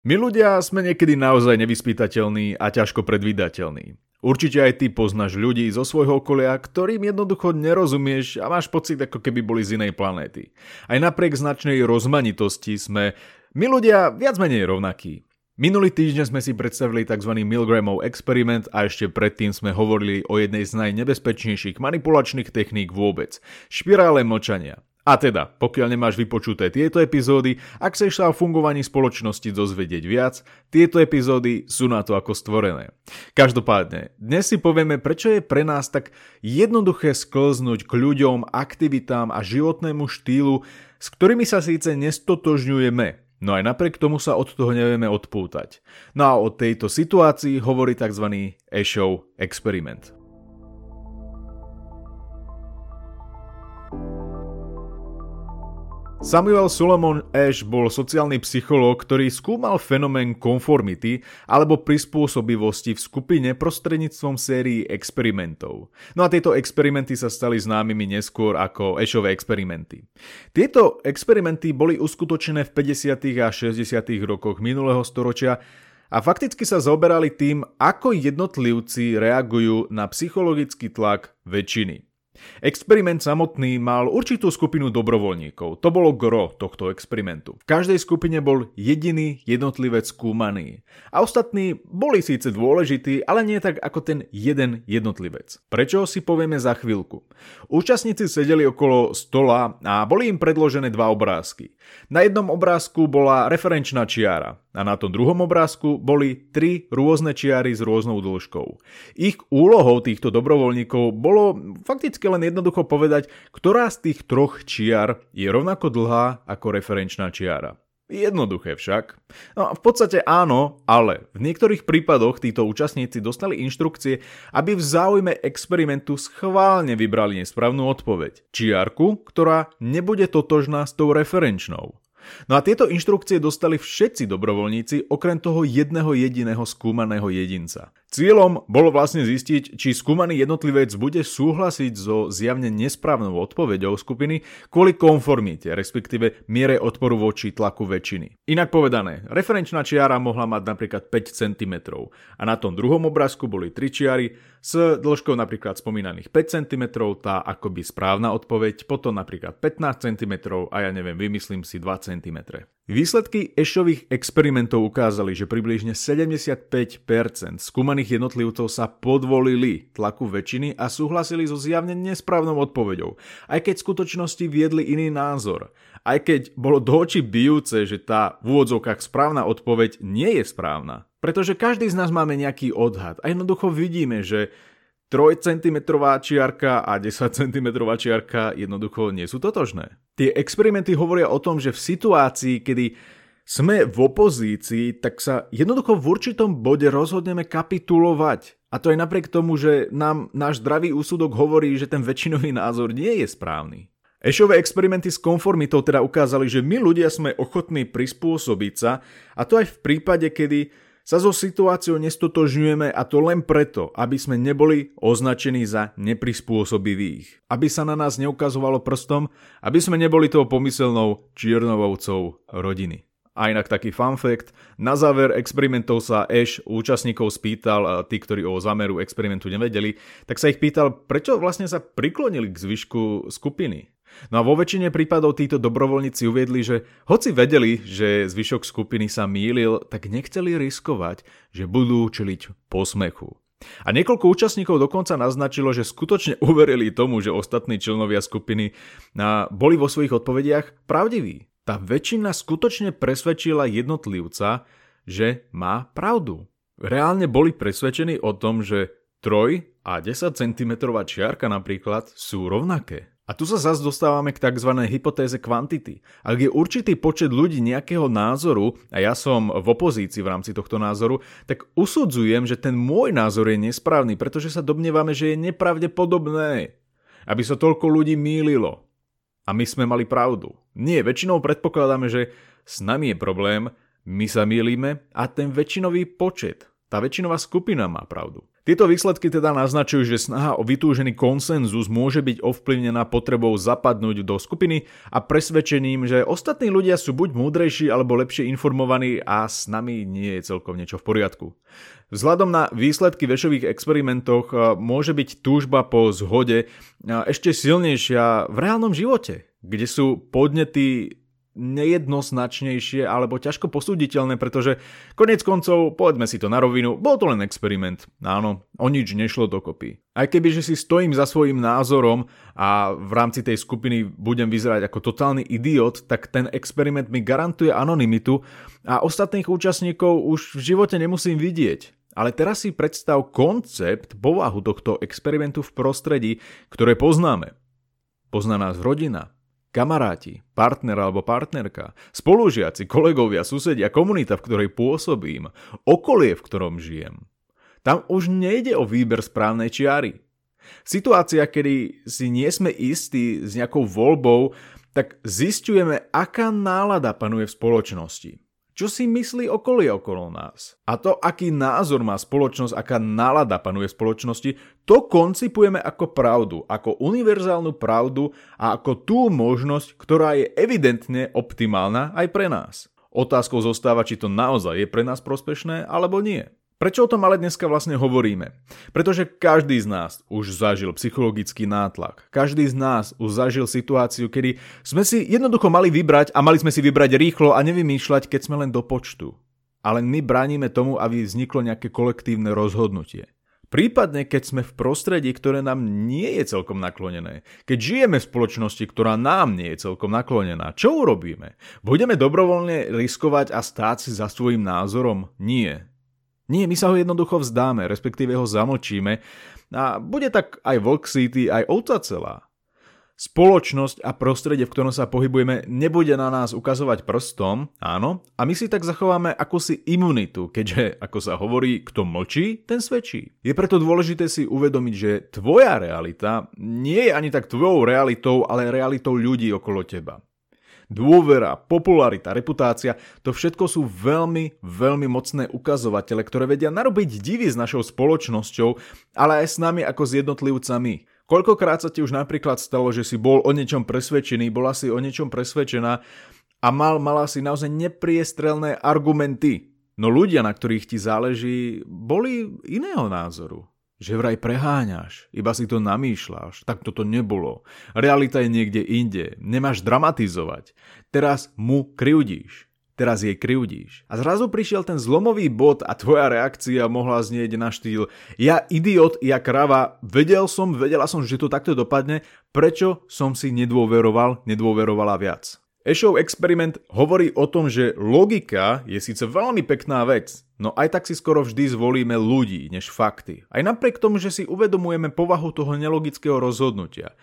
My ľudia sme niekedy naozaj nevyspytateľní a ťažko predvídateľní. Určite aj ty poznáš ľudí zo svojho okolia, ktorým jednoducho nerozumieš a máš pocit, ako keby boli z inej planéty. Aj napriek značnej rozmanitosti sme my ľudia viac menej rovnakí. Minulý týždeň sme si predstavili tzv. Milgramov experiment a ešte predtým sme hovorili o jednej z najnebezpečnejších manipulačných techník vôbec – špirále močania. A teda, pokiaľ nemáš vypočuté tieto epizódy, ak chceš sa o fungovaní spoločnosti dozvedieť viac, tieto epizódy sú na to ako stvorené. Každopádne, dnes si povieme, prečo je pre nás tak jednoduché sklznúť k ľuďom, aktivitám a životnému štýlu, s ktorými sa síce nestotožňujeme, no aj napriek tomu sa od toho nevieme odpútať. No a o tejto situácii hovorí tzv. Eshov experiment. Samuel Solomon Ash bol sociálny psychológ, ktorý skúmal fenomén konformity alebo prispôsobivosti v skupine prostredníctvom sérií experimentov. No a tieto experimenty sa stali známymi neskôr ako Ashové experimenty. Tieto experimenty boli uskutočené v 50. a 60. rokoch minulého storočia a fakticky sa zaoberali tým, ako jednotlivci reagujú na psychologický tlak väčšiny. Experiment samotný mal určitú skupinu dobrovoľníkov. To bolo gro tohto experimentu. V každej skupine bol jediný jednotlivec skúmaný. A ostatní boli síce dôležití, ale nie tak ako ten jeden jednotlivec. Prečo si povieme za chvíľku. Účastníci sedeli okolo stola a boli im predložené dva obrázky. Na jednom obrázku bola referenčná čiara a na tom druhom obrázku boli tri rôzne čiary s rôznou dĺžkou. Ich úlohou týchto dobrovoľníkov bolo fakticky len jednoducho povedať, ktorá z tých troch čiar je rovnako dlhá ako referenčná čiara. Jednoduché však. No, v podstate áno, ale v niektorých prípadoch títo účastníci dostali inštrukcie, aby v záujme experimentu schválne vybrali nesprávnu odpoveď. Čiarku, ktorá nebude totožná s tou referenčnou. No a tieto inštrukcie dostali všetci dobrovoľníci okrem toho jedného jediného skúmaného jedinca. Cieľom bolo vlastne zistiť, či skúmaný jednotlivec bude súhlasiť so zjavne nesprávnou odpoveďou skupiny kvôli konformite, respektíve miere odporu voči tlaku väčšiny. Inak povedané, referenčná čiara mohla mať napríklad 5 cm a na tom druhom obrázku boli tri čiary s dĺžkou napríklad spomínaných 5 cm, tá akoby správna odpoveď, potom napríklad 15 cm a ja neviem, vymyslím si 2 cm. Výsledky Ešových experimentov ukázali, že približne 75% skúmaných jednotlivcov sa podvolili tlaku väčšiny a súhlasili so zjavne nesprávnou odpoveďou, aj keď v skutočnosti viedli iný názor. Aj keď bolo do očí bijúce, že tá v úvodzovkách správna odpoveď nie je správna. Pretože každý z nás máme nejaký odhad a jednoducho vidíme, že 3 cm čiarka a 10 cm čiarka jednoducho nie sú totožné. Tie experimenty hovoria o tom, že v situácii, kedy sme v opozícii, tak sa jednoducho v určitom bode rozhodneme kapitulovať. A to aj napriek tomu, že nám náš zdravý úsudok hovorí, že ten väčšinový názor nie je správny. Ešové experimenty s konformitou teda ukázali, že my ľudia sme ochotní prispôsobiť sa a to aj v prípade, kedy sa so situáciou nestotožňujeme a to len preto, aby sme neboli označení za neprispôsobivých. Aby sa na nás neukazovalo prstom, aby sme neboli tou pomyselnou čiernovovcov rodiny. A inak taký fun fact, na záver experimentov sa Ash účastníkov spýtal, tí, ktorí o zámeru experimentu nevedeli, tak sa ich pýtal, prečo vlastne sa priklonili k zvyšku skupiny. No a vo väčšine prípadov títo dobrovoľníci uviedli, že hoci vedeli, že zvyšok skupiny sa mýlil, tak nechceli riskovať, že budú čeliť posmechu. A niekoľko účastníkov dokonca naznačilo, že skutočne uverili tomu, že ostatní členovia skupiny boli vo svojich odpovediach pravdiví. Tá väčšina skutočne presvedčila jednotlivca, že má pravdu. Reálne boli presvedčení o tom, že 3 a 10 cm čiarka napríklad sú rovnaké. A tu sa zase dostávame k tzv. hypotéze kvantity. Ak je určitý počet ľudí nejakého názoru, a ja som v opozícii v rámci tohto názoru, tak usudzujem, že ten môj názor je nesprávny, pretože sa domnievame, že je nepravdepodobné, aby sa toľko ľudí mýlilo. A my sme mali pravdu. Nie, väčšinou predpokladáme, že s nami je problém, my sa mýlime a ten väčšinový počet, tá väčšinová skupina má pravdu. Tieto výsledky teda naznačujú, že snaha o vytúžený konsenzus môže byť ovplyvnená potrebou zapadnúť do skupiny a presvedčením, že ostatní ľudia sú buď múdrejší alebo lepšie informovaní a s nami nie je celkom niečo v poriadku. Vzhľadom na výsledky vešových experimentoch eh, môže byť túžba po zhode eh, ešte silnejšia v reálnom živote, kde sú podnety nejednoznačnejšie alebo ťažko posúditeľné, pretože konec koncov, povedzme si to na rovinu, bol to len experiment. Áno, o nič nešlo dokopy. Aj keby, že si stojím za svojím názorom a v rámci tej skupiny budem vyzerať ako totálny idiot, tak ten experiment mi garantuje anonymitu a ostatných účastníkov už v živote nemusím vidieť. Ale teraz si predstav koncept, povahu tohto experimentu v prostredí, ktoré poznáme. Pozná nás rodina, Kamaráti, partner alebo partnerka, spolužiaci, kolegovia, susedia, komunita, v ktorej pôsobím, okolie, v ktorom žijem. Tam už nejde o výber správnej čiary. Situácia, kedy si nie sme istí s nejakou voľbou, tak zistujeme, aká nálada panuje v spoločnosti čo si myslí okolie okolo nás. A to, aký názor má spoločnosť, aká nálada panuje v spoločnosti, to koncipujeme ako pravdu, ako univerzálnu pravdu a ako tú možnosť, ktorá je evidentne optimálna aj pre nás. Otázkou zostáva, či to naozaj je pre nás prospešné alebo nie. Prečo o tom ale dneska vlastne hovoríme? Pretože každý z nás už zažil psychologický nátlak. Každý z nás už zažil situáciu, kedy sme si jednoducho mali vybrať a mali sme si vybrať rýchlo a nevymýšľať, keď sme len do počtu. Ale my bránime tomu, aby vzniklo nejaké kolektívne rozhodnutie. Prípadne, keď sme v prostredí, ktoré nám nie je celkom naklonené. Keď žijeme v spoločnosti, ktorá nám nie je celkom naklonená, čo urobíme? Budeme dobrovoľne riskovať a stáť si za svojim názorom? Nie. Nie, my sa ho jednoducho vzdáme, respektíve ho zamlčíme a bude tak aj Vlk City, aj ovca celá. Spoločnosť a prostredie, v ktorom sa pohybujeme, nebude na nás ukazovať prstom, áno, a my si tak zachováme akúsi imunitu, keďže, ako sa hovorí, kto mlčí, ten svedčí. Je preto dôležité si uvedomiť, že tvoja realita nie je ani tak tvojou realitou, ale realitou ľudí okolo teba dôvera, popularita, reputácia, to všetko sú veľmi, veľmi mocné ukazovatele, ktoré vedia narobiť divy s našou spoločnosťou, ale aj s nami ako s jednotlivcami. Koľkokrát sa ti už napríklad stalo, že si bol o niečom presvedčený, bola si o niečom presvedčená a mal, mala si naozaj nepriestrelné argumenty. No ľudia, na ktorých ti záleží, boli iného názoru že vraj preháňaš, iba si to namýšľaš, tak toto nebolo. Realita je niekde inde, nemáš dramatizovať. Teraz mu kryudíš. Teraz jej kryudíš. A zrazu prišiel ten zlomový bod a tvoja reakcia mohla znieť na štýl ja idiot, ja krava, vedel som, vedela som, že to takto dopadne, prečo som si nedôveroval, nedôverovala viac. Ešov experiment hovorí o tom, že logika je síce veľmi pekná vec, no aj tak si skoro vždy zvolíme ľudí než fakty. Aj napriek tomu, že si uvedomujeme povahu toho nelogického rozhodnutia.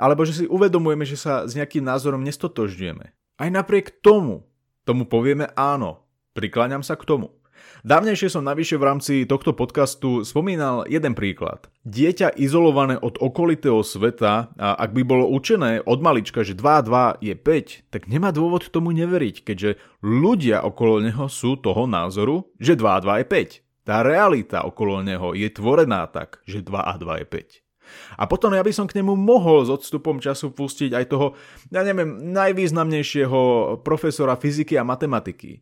Alebo že si uvedomujeme, že sa s nejakým názorom nestotožňujeme. Aj napriek tomu, tomu povieme áno. Prikláňam sa k tomu. Dávnejšie som navyše v rámci tohto podcastu spomínal jeden príklad. Dieťa izolované od okolitého sveta, a ak by bolo učené od malička, že 2 a 2 je 5, tak nemá dôvod tomu neveriť, keďže ľudia okolo neho sú toho názoru, že 2 a 2 je 5. Tá realita okolo neho je tvorená tak, že 2 a 2 je 5. A potom ja by som k nemu mohol s odstupom času pustiť aj toho, ja neviem, najvýznamnejšieho profesora fyziky a matematiky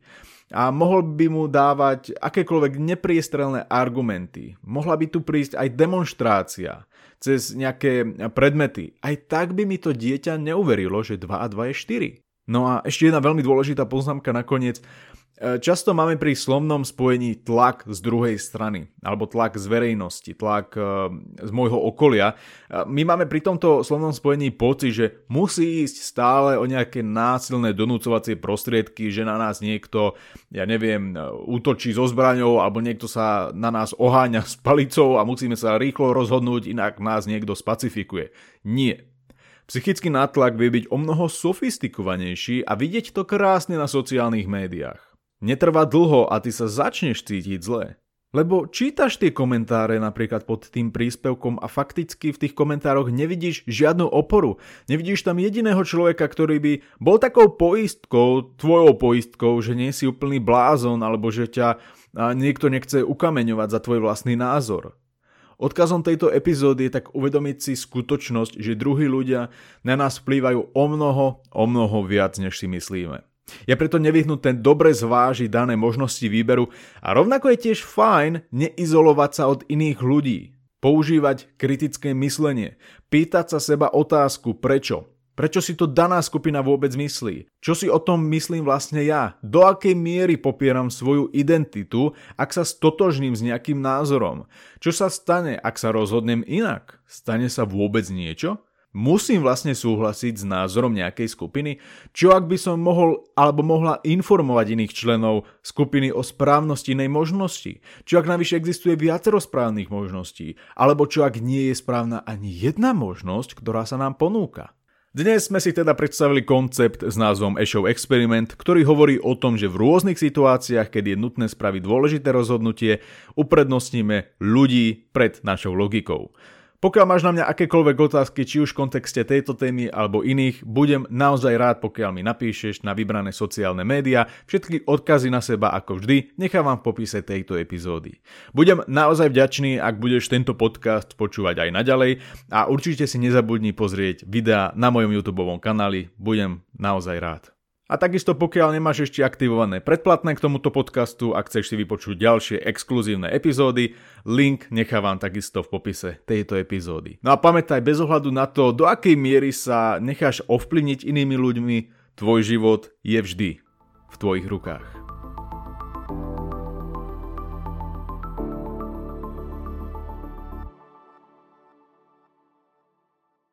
a mohol by mu dávať akékoľvek nepriestrelné argumenty. Mohla by tu prísť aj demonstrácia cez nejaké predmety. Aj tak by mi to dieťa neuverilo, že 2 a 2 je 4. No a ešte jedna veľmi dôležitá poznámka nakoniec. E, často máme pri slovnom spojení tlak z druhej strany, alebo tlak z verejnosti, tlak e, z môjho okolia. E, my máme pri tomto slovnom spojení pocit, že musí ísť stále o nejaké násilné donúcovacie prostriedky, že na nás niekto, ja neviem, útočí so zbraňou, alebo niekto sa na nás oháňa s palicou a musíme sa rýchlo rozhodnúť, inak nás niekto spacifikuje. Nie. Psychický nátlak vie byť o mnoho sofistikovanejší a vidieť to krásne na sociálnych médiách. Netrvá dlho a ty sa začneš cítiť zle. Lebo čítaš tie komentáre napríklad pod tým príspevkom a fakticky v tých komentároch nevidíš žiadnu oporu. Nevidíš tam jediného človeka, ktorý by bol takou poistkou, tvojou poistkou, že nie si úplný blázon alebo že ťa niekto nechce ukameňovať za tvoj vlastný názor. Odkazom tejto epizódy je tak uvedomiť si skutočnosť, že druhí ľudia na nás vplývajú o mnoho, o mnoho viac, než si myslíme. Je preto nevyhnutné dobre zvážiť dané možnosti výberu a rovnako je tiež fajn neizolovať sa od iných ľudí. Používať kritické myslenie, pýtať sa seba otázku prečo, Prečo si to daná skupina vôbec myslí? Čo si o tom myslím vlastne ja? Do akej miery popieram svoju identitu, ak sa stotožním s nejakým názorom? Čo sa stane, ak sa rozhodnem inak? Stane sa vôbec niečo? Musím vlastne súhlasiť s názorom nejakej skupiny? Čo ak by som mohol alebo mohla informovať iných členov skupiny o správnosti inej možnosti? Čo ak navyše existuje viacero správnych možností? Alebo čo ak nie je správna ani jedna možnosť, ktorá sa nám ponúka? Dnes sme si teda predstavili koncept s názvom Ešov experiment, ktorý hovorí o tom, že v rôznych situáciách, keď je nutné spraviť dôležité rozhodnutie, uprednostníme ľudí pred našou logikou. Pokiaľ máš na mňa akékoľvek otázky, či už v kontexte tejto témy alebo iných, budem naozaj rád, pokiaľ mi napíšeš na vybrané sociálne médiá. Všetky odkazy na seba, ako vždy, nechávam v popise tejto epizódy. Budem naozaj vďačný, ak budeš tento podcast počúvať aj naďalej a určite si nezabudni pozrieť videá na mojom YouTube kanáli. Budem naozaj rád. A takisto pokiaľ nemáš ešte aktivované predplatné k tomuto podcastu a chceš si vypočuť ďalšie exkluzívne epizódy, link nechávam takisto v popise tejto epizódy. No a pamätaj bez ohľadu na to, do akej miery sa necháš ovplyvniť inými ľuďmi, tvoj život je vždy v tvojich rukách.